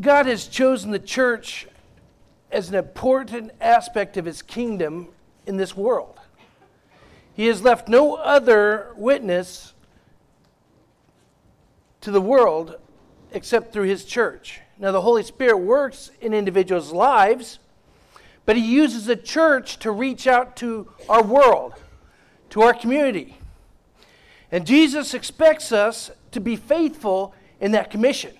God has chosen the church as an important aspect of his kingdom in this world. He has left no other witness to the world except through his church. Now, the Holy Spirit works in individuals' lives, but he uses the church to reach out to our world, to our community. And Jesus expects us to be faithful in that commission.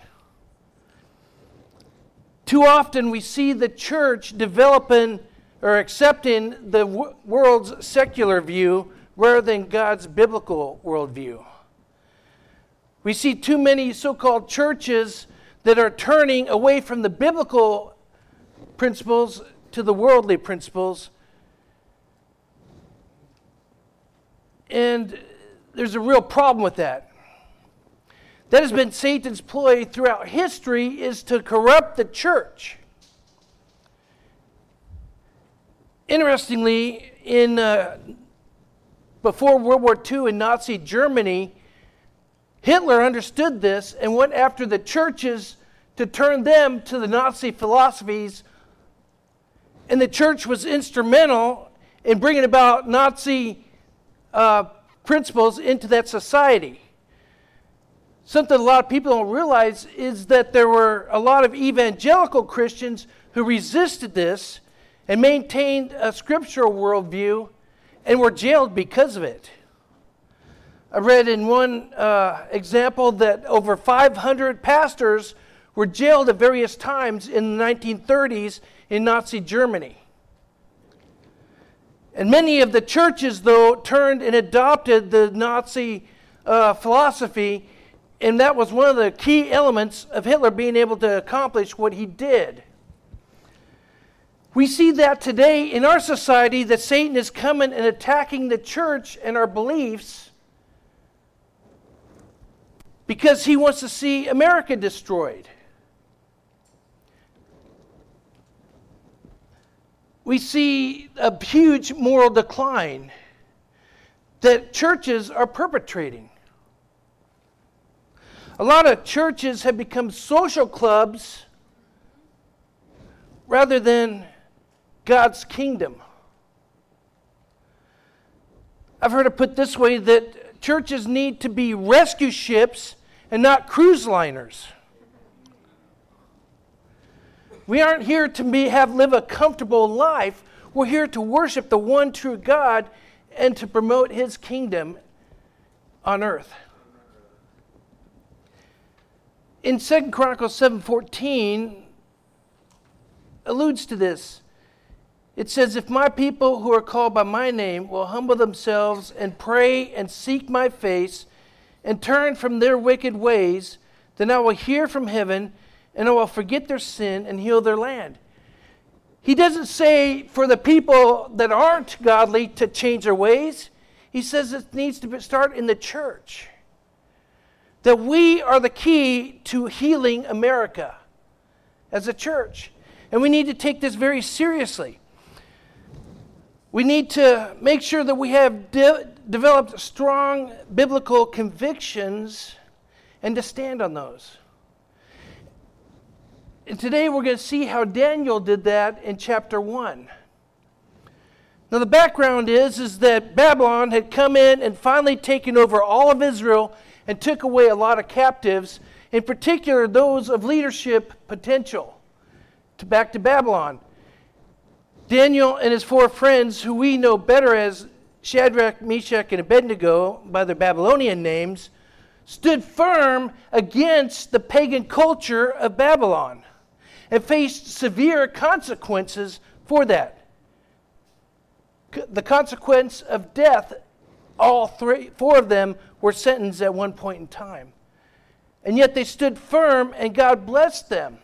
Too often we see the church developing or accepting the w- world's secular view rather than God's biblical worldview. We see too many so called churches that are turning away from the biblical principles to the worldly principles. And there's a real problem with that. That has been Satan's ploy throughout history is to corrupt the church. Interestingly, in uh, before World War II in Nazi Germany, Hitler understood this and went after the churches to turn them to the Nazi philosophies. And the church was instrumental in bringing about Nazi uh, principles into that society. Something a lot of people don't realize is that there were a lot of evangelical Christians who resisted this and maintained a scriptural worldview and were jailed because of it. I read in one uh, example that over 500 pastors were jailed at various times in the 1930s in Nazi Germany. And many of the churches, though, turned and adopted the Nazi uh, philosophy, and that was one of the key elements of Hitler being able to accomplish what he did. We see that today in our society that Satan is coming and attacking the church and our beliefs because he wants to see America destroyed. We see a huge moral decline that churches are perpetrating. A lot of churches have become social clubs rather than God's kingdom. I've heard it put this way that churches need to be rescue ships and not cruise liners. We aren't here to be, have live a comfortable life. We're here to worship the one true God and to promote his kingdom on earth. In 2 Chronicles 7:14 alludes to this. It says, If my people who are called by my name will humble themselves and pray and seek my face and turn from their wicked ways, then I will hear from heaven and I will forget their sin and heal their land. He doesn't say for the people that aren't godly to change their ways. He says it needs to start in the church. That we are the key to healing America as a church. And we need to take this very seriously. We need to make sure that we have de- developed strong biblical convictions and to stand on those. And today we're going to see how Daniel did that in chapter 1. Now the background is is that Babylon had come in and finally taken over all of Israel and took away a lot of captives, in particular those of leadership potential, to back to Babylon. Daniel and his four friends, who we know better as Shadrach, Meshach, and Abednego by their Babylonian names, stood firm against the pagan culture of Babylon and faced severe consequences for that. The consequence of death, all three, four of them were sentenced at one point in time. And yet they stood firm and God blessed them.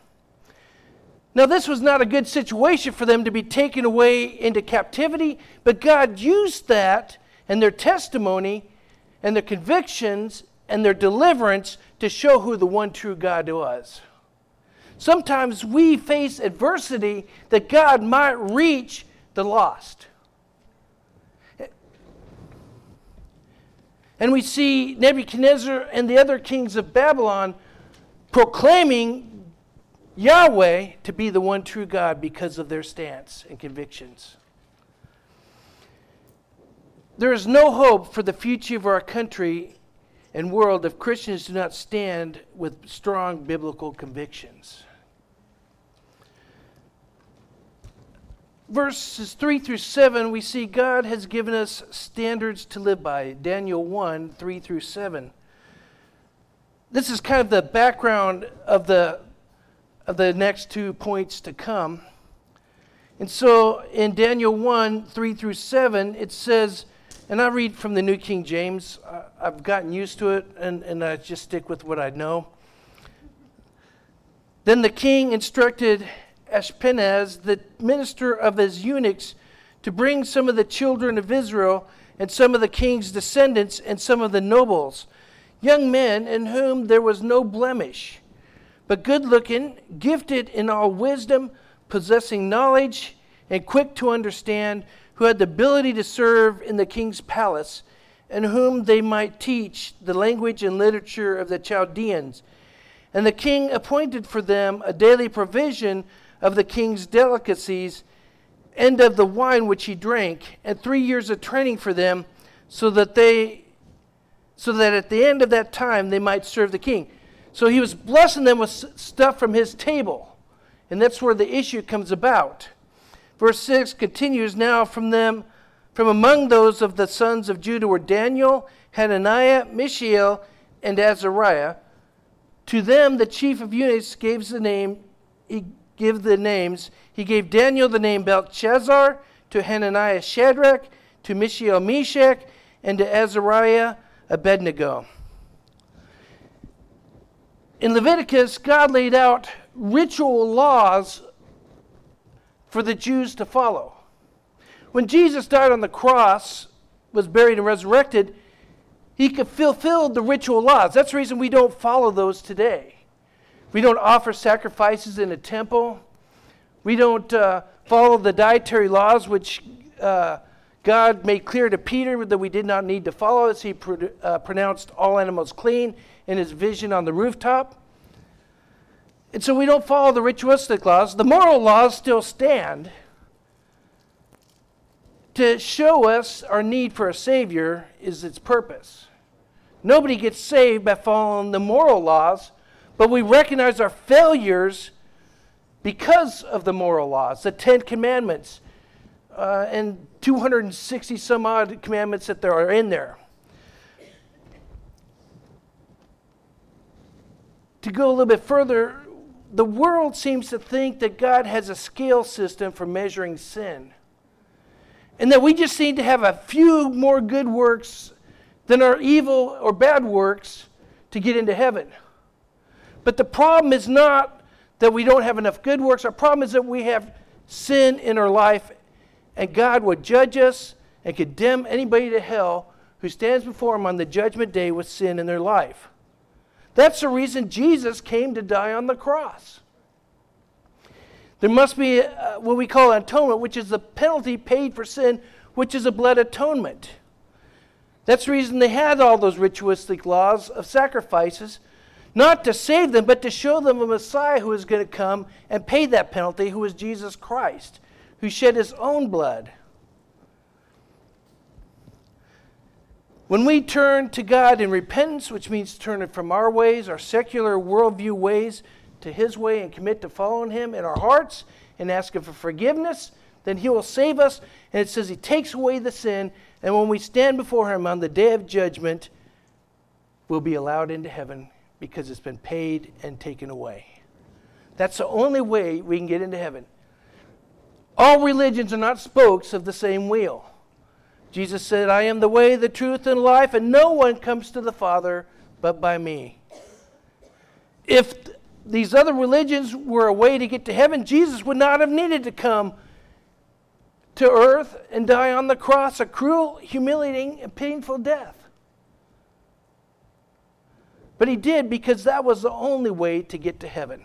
Now, this was not a good situation for them to be taken away into captivity, but God used that and their testimony and their convictions and their deliverance to show who the one true God was. Sometimes we face adversity that God might reach the lost. And we see Nebuchadnezzar and the other kings of Babylon proclaiming Yahweh to be the one true God because of their stance and convictions. There is no hope for the future of our country and world if Christians do not stand with strong biblical convictions. Verses 3 through 7, we see God has given us standards to live by. Daniel 1 3 through 7. This is kind of the background of the, of the next two points to come. And so in Daniel 1 3 through 7, it says, and I read from the New King James. I've gotten used to it, and, and I just stick with what I know. Then the king instructed Ashpenaz, the minister of his eunuchs, to bring some of the children of Israel and some of the king's descendants and some of the nobles, young men in whom there was no blemish, but good looking, gifted in all wisdom, possessing knowledge, and quick to understand who had the ability to serve in the king's palace, and whom they might teach the language and literature of the Chaldeans. And the king appointed for them a daily provision of the king's delicacies and of the wine which he drank, and three years of training for them, so that they so that at the end of that time they might serve the king. So he was blessing them with stuff from his table. And that's where the issue comes about. Verse 6 continues now from them, from among those of the sons of Judah were Daniel, Hananiah, Mishael, and Azariah. To them the chief of eunuchs gave the name, he gave the names. He gave Daniel the name Belteshazzar, to Hananiah Shadrach, to Mishael Meshach, and to Azariah Abednego. In Leviticus, God laid out ritual laws for the Jews to follow. When Jesus died on the cross, was buried and resurrected, he fulfilled the ritual laws. That's the reason we don't follow those today. We don't offer sacrifices in a temple. We don't uh, follow the dietary laws, which uh, God made clear to Peter that we did not need to follow as he pro- uh, pronounced all animals clean in his vision on the rooftop. And so we don't follow the ritualistic laws. The moral laws still stand to show us our need for a Savior is its purpose. Nobody gets saved by following the moral laws, but we recognize our failures because of the moral laws, the Ten Commandments, uh, and 260 some odd commandments that there are in there. To go a little bit further, the world seems to think that God has a scale system for measuring sin. And that we just need to have a few more good works than our evil or bad works to get into heaven. But the problem is not that we don't have enough good works. Our problem is that we have sin in our life, and God would judge us and condemn anybody to hell who stands before Him on the judgment day with sin in their life. That's the reason Jesus came to die on the cross. There must be uh, what we call atonement, which is the penalty paid for sin, which is a blood atonement. That's the reason they had all those ritualistic laws of sacrifices, not to save them, but to show them a Messiah who is going to come and pay that penalty, who is Jesus Christ, who shed his own blood. When we turn to God in repentance, which means turning from our ways, our secular worldview ways, to His way and commit to following Him in our hearts and ask Him for forgiveness, then He will save us. And it says He takes away the sin. And when we stand before Him on the day of judgment, we'll be allowed into heaven because it's been paid and taken away. That's the only way we can get into heaven. All religions are not spokes of the same wheel. Jesus said, I am the way, the truth, and life, and no one comes to the Father but by me. If these other religions were a way to get to heaven, Jesus would not have needed to come to earth and die on the cross a cruel, humiliating, and painful death. But he did because that was the only way to get to heaven.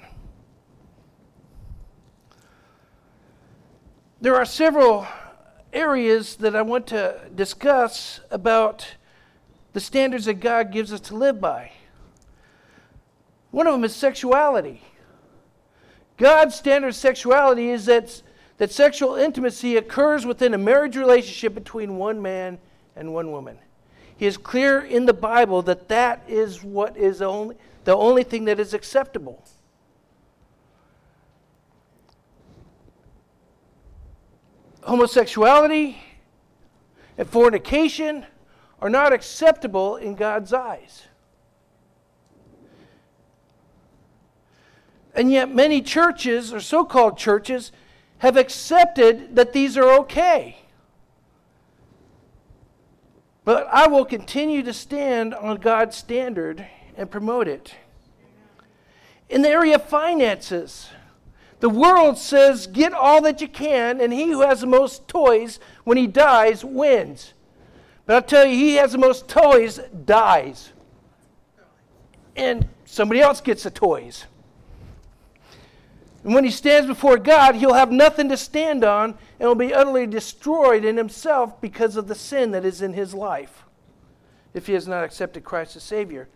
There are several areas that I want to discuss about the standards that God gives us to live by. One of them is sexuality. God's standard of sexuality is that, that sexual intimacy occurs within a marriage relationship between one man and one woman. He is clear in the Bible that that is what is only, the only thing that is acceptable. Homosexuality and fornication are not acceptable in God's eyes. And yet, many churches, or so called churches, have accepted that these are okay. But I will continue to stand on God's standard and promote it. In the area of finances, the world says, get all that you can, and he who has the most toys when he dies wins. But I'll tell you, he has the most toys dies. And somebody else gets the toys. And when he stands before God, he'll have nothing to stand on and will be utterly destroyed in himself because of the sin that is in his life if he has not accepted Christ as Savior.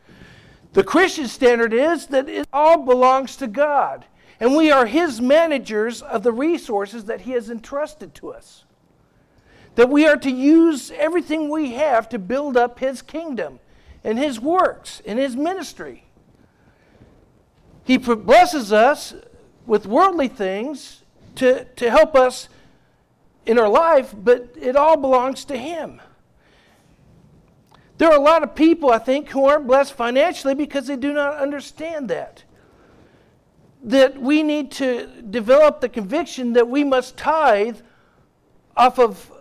The Christian standard is that it all belongs to God, and we are his managers of the resources that he has entrusted to us. That we are to use everything we have to build up his kingdom and his works and his ministry. He blesses us with worldly things to, to help us in our life, but it all belongs to Him. There are a lot of people, I think, who aren't blessed financially because they do not understand that. That we need to develop the conviction that we must tithe off of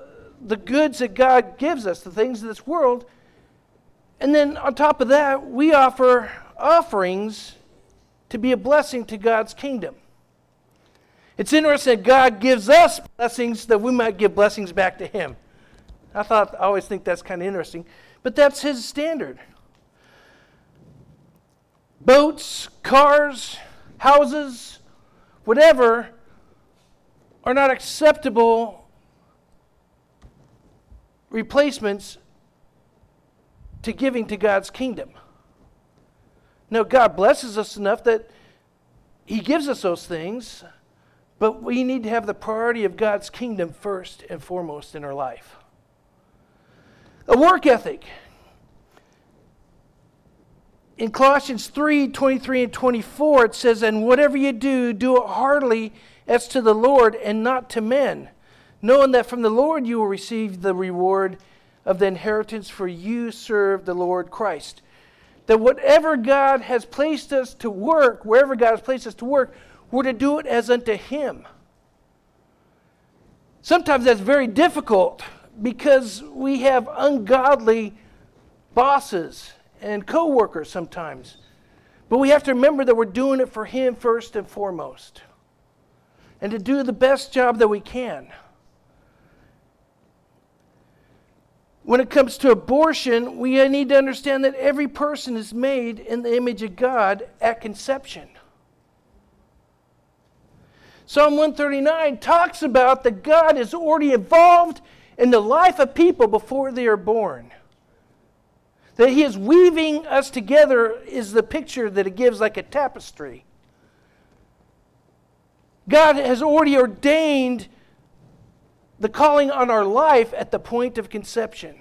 the goods that God gives us, the things of this world. And then on top of that, we offer offerings to be a blessing to God's kingdom. It's interesting that God gives us blessings that we might give blessings back to Him. I thought I always think that's kind of interesting, but that's His standard. Boats, cars, houses, whatever are not acceptable replacements to giving to God's kingdom. Now, God blesses us enough that He gives us those things. But we need to have the priority of God's kingdom first and foremost in our life. A work ethic. In Colossians 3 23 and 24, it says, And whatever you do, do it heartily as to the Lord and not to men, knowing that from the Lord you will receive the reward of the inheritance, for you serve the Lord Christ. That whatever God has placed us to work, wherever God has placed us to work, we're to do it as unto Him. Sometimes that's very difficult because we have ungodly bosses and co-workers sometimes. But we have to remember that we're doing it for him first and foremost. And to do the best job that we can. When it comes to abortion, we need to understand that every person is made in the image of God at conception. Psalm 139 talks about that God is already involved in the life of people before they are born. That He is weaving us together is the picture that it gives like a tapestry. God has already ordained the calling on our life at the point of conception.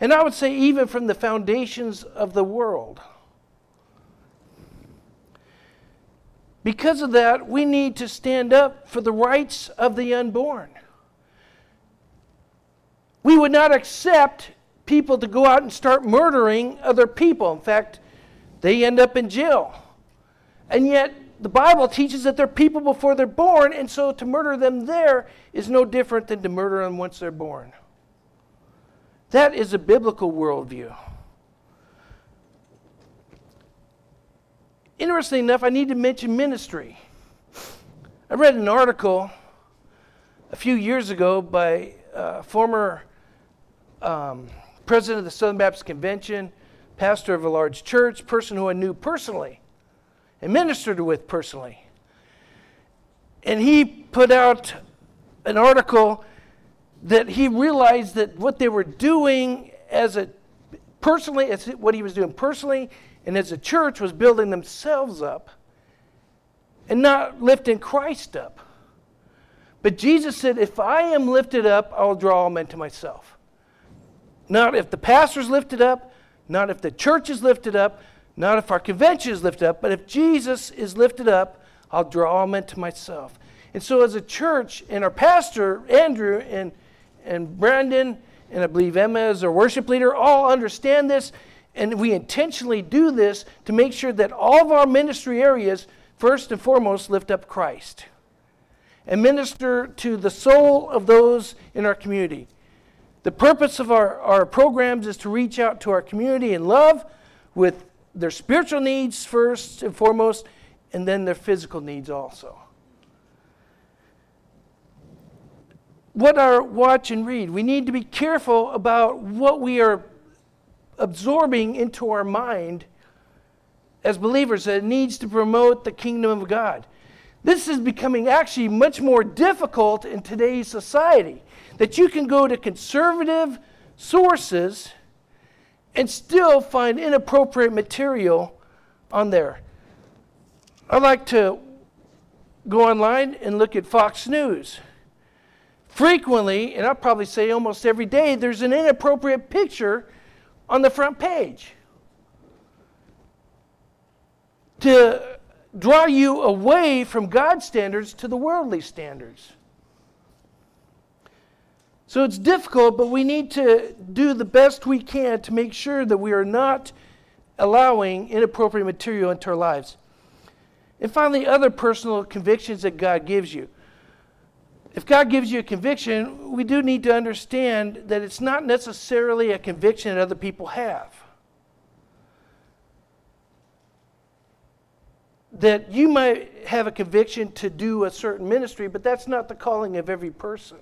And I would say, even from the foundations of the world. Because of that, we need to stand up for the rights of the unborn. We would not accept people to go out and start murdering other people. In fact, they end up in jail. And yet, the Bible teaches that they're people before they're born, and so to murder them there is no different than to murder them once they're born. That is a biblical worldview. Interesting enough, I need to mention ministry. I read an article a few years ago by a former um, president of the Southern Baptist Convention, pastor of a large church, person who I knew personally and ministered with personally. And he put out an article that he realized that what they were doing as a personally, as what he was doing personally and as a church was building themselves up and not lifting Christ up. But Jesus said, If I am lifted up, I'll draw all men to myself. Not if the pastor's lifted up, not if the church is lifted up, not if our convention is lifted up, but if Jesus is lifted up, I'll draw all men to myself. And so, as a church, and our pastor, Andrew, and, and Brandon, and I believe Emma as our worship leader, all understand this, and we intentionally do this to make sure that all of our ministry areas, first and foremost, lift up Christ and minister to the soul of those in our community. The purpose of our, our programs is to reach out to our community in love with their spiritual needs first and foremost, and then their physical needs also. What our watch and read. We need to be careful about what we are absorbing into our mind as believers that it needs to promote the kingdom of God. This is becoming actually much more difficult in today's society. That you can go to conservative sources and still find inappropriate material on there. I like to go online and look at Fox News. Frequently, and I'll probably say almost every day, there's an inappropriate picture on the front page to draw you away from God's standards to the worldly standards. So it's difficult, but we need to do the best we can to make sure that we are not allowing inappropriate material into our lives. And finally, other personal convictions that God gives you. If God gives you a conviction, we do need to understand that it's not necessarily a conviction that other people have. That you might have a conviction to do a certain ministry, but that's not the calling of every person.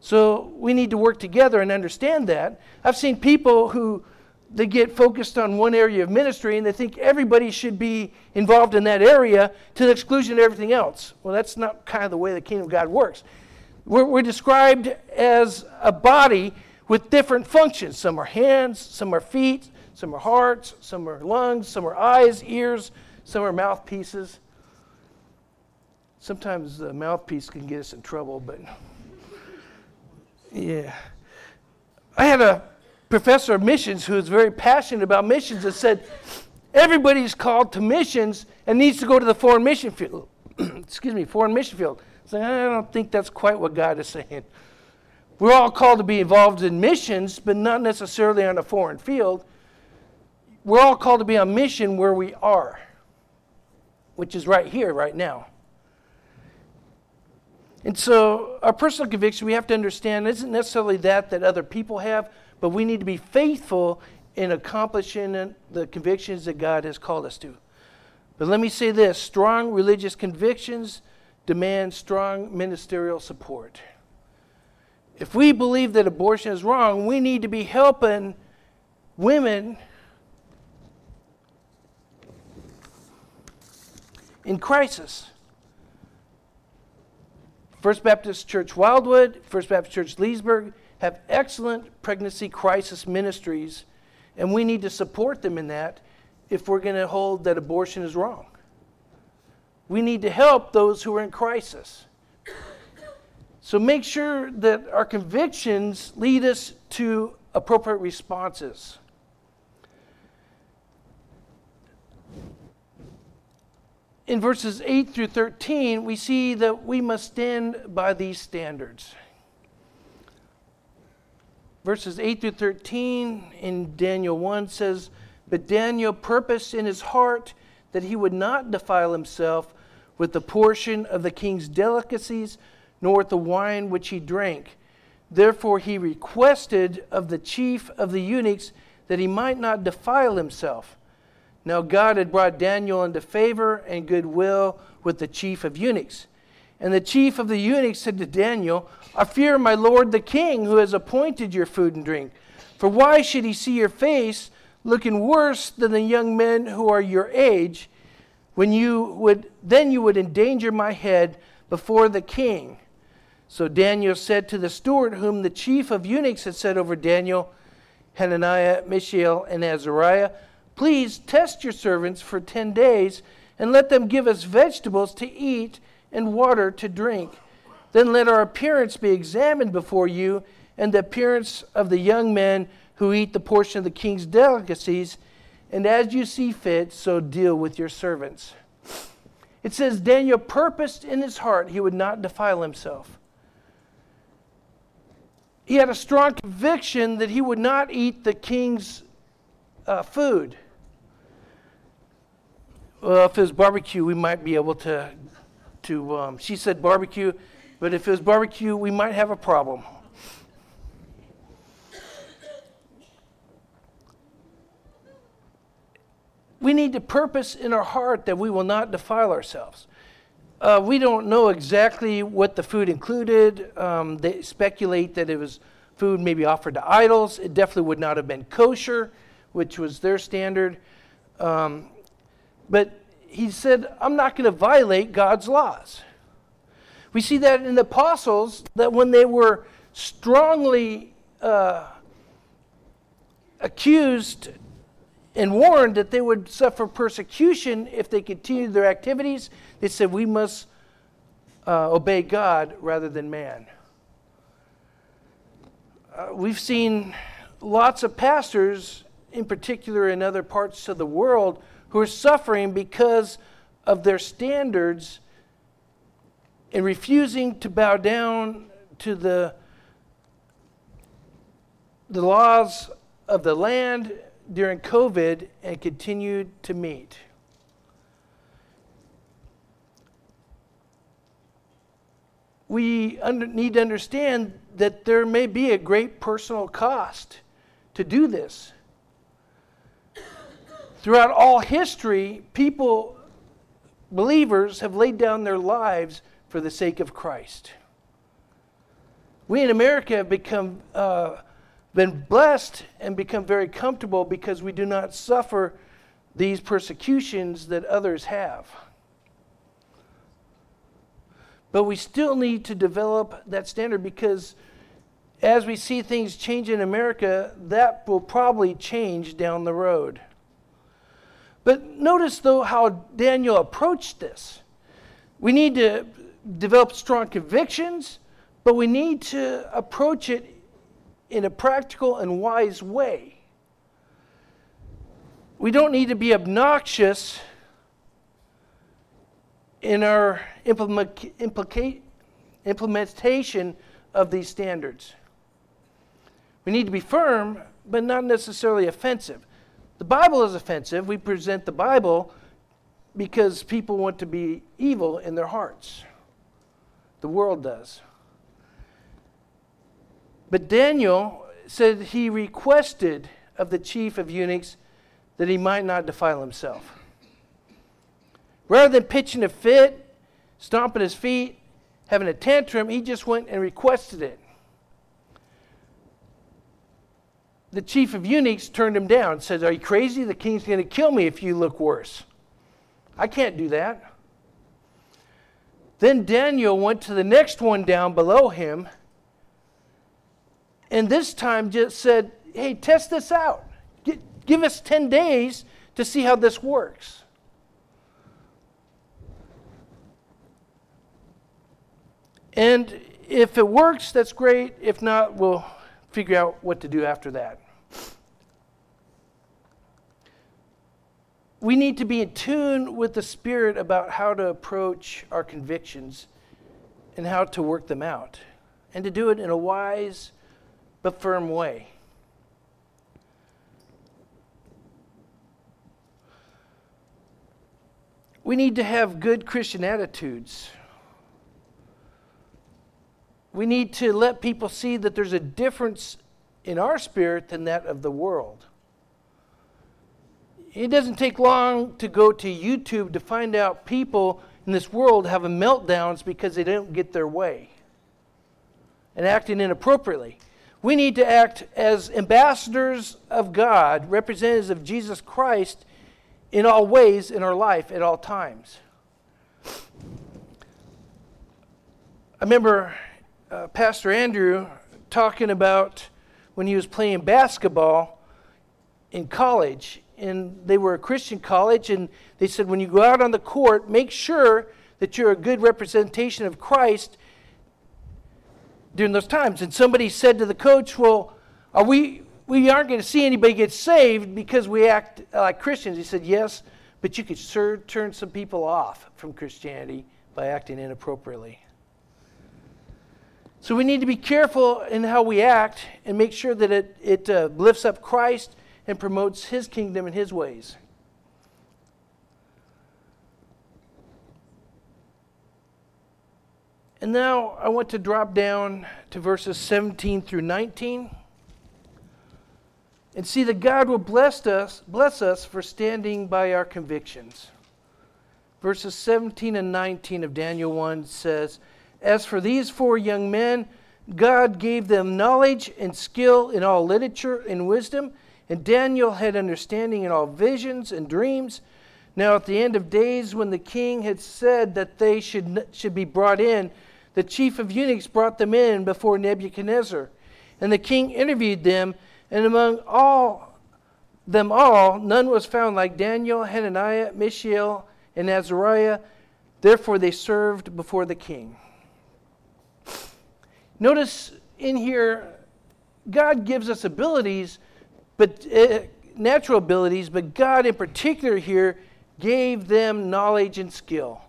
So we need to work together and understand that. I've seen people who they get focused on one area of ministry and they think everybody should be involved in that area to the exclusion of everything else. Well, that's not kind of the way the kingdom of God works. We're, we're described as a body with different functions. Some are hands, some are feet, some are hearts, some are lungs, some are eyes, ears, some are mouthpieces. Sometimes the mouthpiece can get us in trouble, but yeah. I had a professor of missions who is very passionate about missions and said, everybody's called to missions and needs to go to the foreign mission field. Excuse me, foreign mission field. So I don't think that's quite what God is saying. We're all called to be involved in missions, but not necessarily on a foreign field. We're all called to be on mission where we are, which is right here, right now. And so, our personal conviction, we have to understand, isn't necessarily that that other people have, but we need to be faithful in accomplishing the convictions that God has called us to. But let me say this strong religious convictions demand strong ministerial support. If we believe that abortion is wrong, we need to be helping women in crisis. First Baptist Church Wildwood, First Baptist Church Leesburg have excellent pregnancy crisis ministries, and we need to support them in that if we're going to hold that abortion is wrong. We need to help those who are in crisis. So make sure that our convictions lead us to appropriate responses. in verses 8 through 13, we see that we must stand by these standards. Verses 8 through 13 in Daniel 1 says, But Daniel purposed in his heart that he would not defile himself with the portion of the king's delicacies, nor with the wine which he drank. Therefore he requested of the chief of the eunuchs that he might not defile himself. Now God had brought Daniel into favor and goodwill with the chief of eunuchs. And the chief of the eunuchs said to Daniel, I fear my lord the king, who has appointed your food and drink. For why should he see your face looking worse than the young men who are your age, when you would then you would endanger my head before the king? So Daniel said to the steward, whom the chief of eunuchs had set over Daniel, Hananiah, Mishael, and Azariah, Please test your servants for 10 days and let them give us vegetables to eat and water to drink. Then let our appearance be examined before you, and the appearance of the young men who eat the portion of the king's delicacies, and as you see fit, so deal with your servants. It says Daniel purposed in his heart he would not defile himself. He had a strong conviction that he would not eat the king's uh, food. Well, if it was barbecue, we might be able to. To um, she said barbecue, but if it was barbecue, we might have a problem. we need to purpose in our heart that we will not defile ourselves. Uh, we don't know exactly what the food included. Um, they speculate that it was food maybe offered to idols. It definitely would not have been kosher, which was their standard. Um, but he said, I'm not going to violate God's laws. We see that in the apostles, that when they were strongly uh, accused and warned that they would suffer persecution if they continued their activities, they said, We must uh, obey God rather than man. Uh, we've seen lots of pastors, in particular in other parts of the world, who are suffering because of their standards and refusing to bow down to the, the laws of the land during COVID and continued to meet. We under, need to understand that there may be a great personal cost to do this. Throughout all history, people, believers, have laid down their lives for the sake of Christ. We in America have become uh, been blessed and become very comfortable because we do not suffer these persecutions that others have. But we still need to develop that standard because as we see things change in America, that will probably change down the road. But notice, though, how Daniel approached this. We need to develop strong convictions, but we need to approach it in a practical and wise way. We don't need to be obnoxious in our implement, implementation of these standards. We need to be firm, but not necessarily offensive. The Bible is offensive. We present the Bible because people want to be evil in their hearts. The world does. But Daniel said he requested of the chief of eunuchs that he might not defile himself. Rather than pitching a fit, stomping his feet, having a tantrum, he just went and requested it. The chief of eunuchs turned him down, said, Are you crazy? The king's going to kill me if you look worse. I can't do that. Then Daniel went to the next one down below him and this time just said, hey, test this out. give us 10 days to see how this works. And if it works, that's great. If not, we'll figure out what to do after that. We need to be in tune with the Spirit about how to approach our convictions and how to work them out, and to do it in a wise but firm way. We need to have good Christian attitudes. We need to let people see that there's a difference in our spirit than that of the world. It doesn't take long to go to YouTube to find out people in this world having meltdowns because they don't get their way and acting inappropriately. We need to act as ambassadors of God, representatives of Jesus Christ in all ways in our life at all times. I remember uh, Pastor Andrew talking about when he was playing basketball in college. And they were a Christian college, and they said, when you go out on the court, make sure that you're a good representation of Christ during those times. And somebody said to the coach, Well, are we, we aren't going to see anybody get saved because we act like Christians. He said, Yes, but you could sure turn some people off from Christianity by acting inappropriately. So we need to be careful in how we act and make sure that it, it uh, lifts up Christ and promotes his kingdom and his ways. And now I want to drop down to verses 17 through 19 and see that God will bless us, bless us for standing by our convictions. Verses 17 and 19 of Daniel 1 says, As for these four young men, God gave them knowledge and skill in all literature and wisdom, and Daniel had understanding in all visions and dreams. Now, at the end of days, when the king had said that they should, should be brought in, the chief of eunuchs brought them in before Nebuchadnezzar. And the king interviewed them, and among all them all, none was found like Daniel, Hananiah, Mishael, and Azariah. Therefore, they served before the king. Notice in here, God gives us abilities, but uh, natural abilities, but God in particular here gave them knowledge and skill.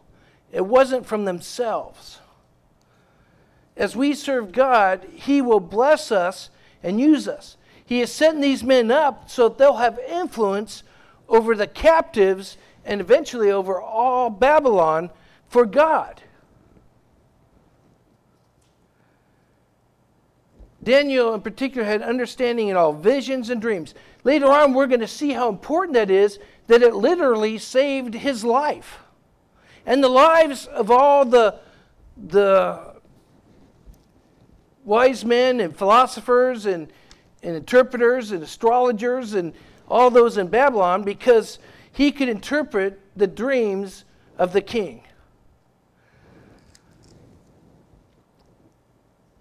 It wasn't from themselves. As we serve God, He will bless us and use us. He is setting these men up so that they'll have influence over the captives and eventually over all Babylon for God. Daniel, in particular, had understanding in all visions and dreams. Later on, we're going to see how important that is, that it literally saved his life and the lives of all the, the wise men and philosophers and and interpreters and astrologers and all those in Babylon because he could interpret the dreams of the king.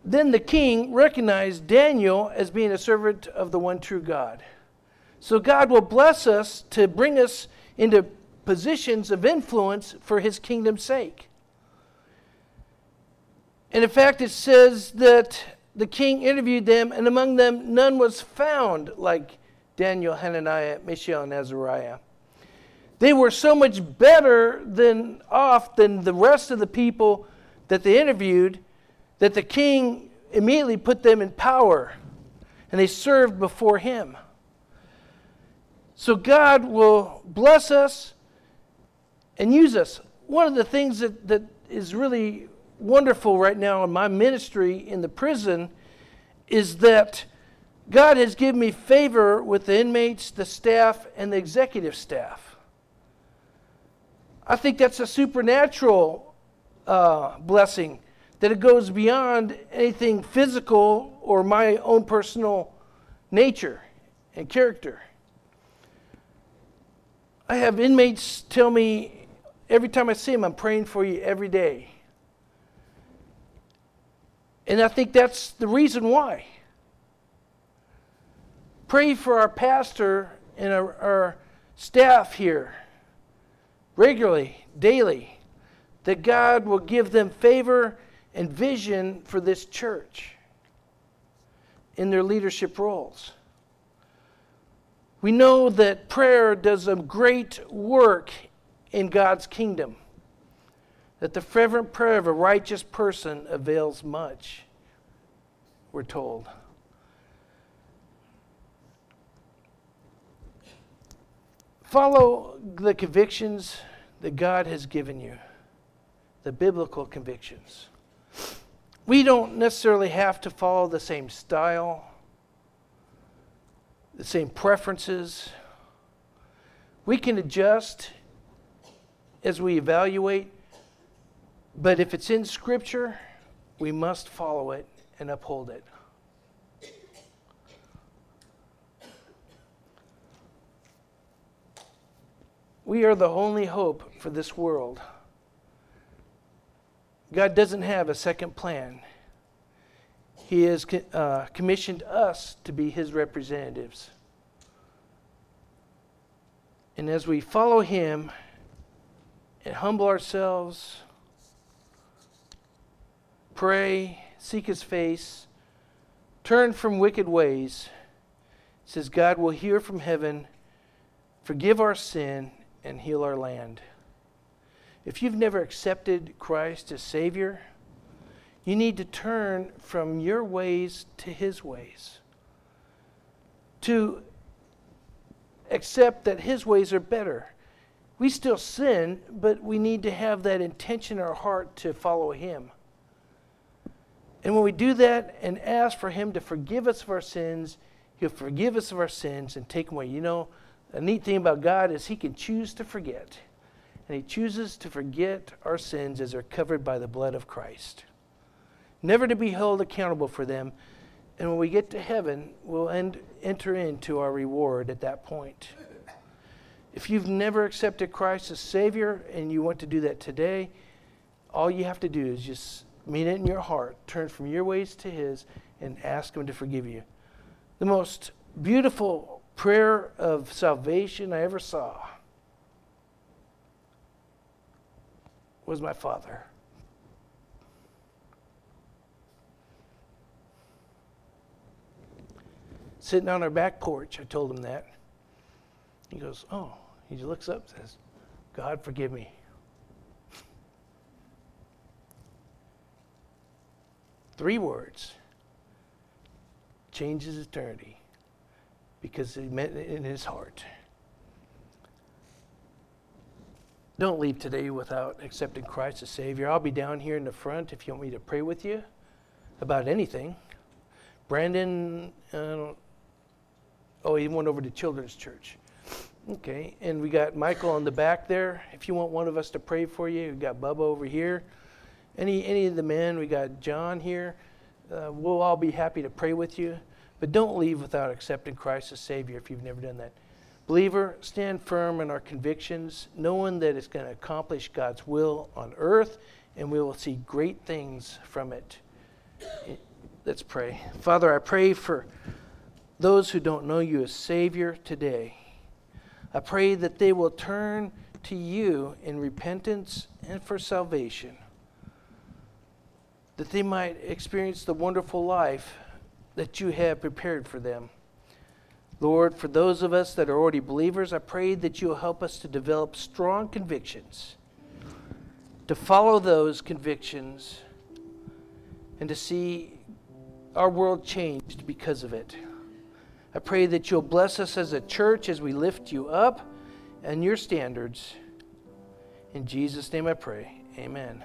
Then the king recognized Daniel as being a servant of the one true God. So God will bless us to bring us into positions of influence for his kingdom's sake. And in fact, it says that the king interviewed them, and among them none was found like Daniel, Hananiah, Mishael, and Azariah. They were so much better than off than the rest of the people that they interviewed that the king immediately put them in power and they served before him. So God will bless us and use us. One of the things that, that is really wonderful right now in my ministry in the prison is that God has given me favor with the inmates, the staff, and the executive staff. I think that's a supernatural uh, blessing, that it goes beyond anything physical or my own personal nature and character. I have inmates tell me every time I see them, I'm praying for you every day. And I think that's the reason why. Pray for our pastor and our, our staff here regularly, daily, that God will give them favor and vision for this church in their leadership roles. We know that prayer does a great work in God's kingdom that the fervent prayer of a righteous person avails much, we're told. Follow the convictions that God has given you, the biblical convictions. We don't necessarily have to follow the same style, the same preferences. We can adjust as we evaluate but if it's in Scripture, we must follow it and uphold it. We are the only hope for this world. God doesn't have a second plan. He has uh, commissioned us to be His representatives. And as we follow him and humble ourselves, pray, seek his face, turn from wicked ways, says God will hear from heaven, forgive our sin, and heal our land. If you've never accepted Christ as Savior, you need to turn from your ways to His ways. To accept that His ways are better. We still sin, but we need to have that intention in our heart to follow Him. And when we do that and ask for Him to forgive us of our sins, He'll forgive us of our sins and take them away. You know, the neat thing about God is He can choose to forget. And He chooses to forget our sins as they're covered by the blood of Christ. Never to be held accountable for them. And when we get to heaven, we'll end, enter into our reward at that point. If you've never accepted Christ as Savior and you want to do that today, all you have to do is just mean it in your heart, turn from your ways to His, and ask Him to forgive you. The most beautiful prayer of salvation I ever saw was my father. Sitting on our back porch, I told him that. He goes, Oh, he looks up and says, God, forgive me. Three words changes eternity because he meant it in his heart. Don't leave today without accepting Christ as Savior. I'll be down here in the front if you want me to pray with you about anything. Brandon, uh, oh, he went over to Children's Church. Okay, and we got Michael on the back there. If you want one of us to pray for you, we got Bubba over here. Any any of the men, we got John here. Uh, we'll all be happy to pray with you. But don't leave without accepting Christ as Savior if you've never done that. Believer, stand firm in our convictions, knowing that it's going to accomplish God's will on earth, and we will see great things from it. Let's pray. Father, I pray for those who don't know you as Savior today. I pray that they will turn to you in repentance and for salvation, that they might experience the wonderful life that you have prepared for them. Lord, for those of us that are already believers, I pray that you'll help us to develop strong convictions, to follow those convictions, and to see our world changed because of it. I pray that you'll bless us as a church as we lift you up and your standards. In Jesus' name I pray. Amen.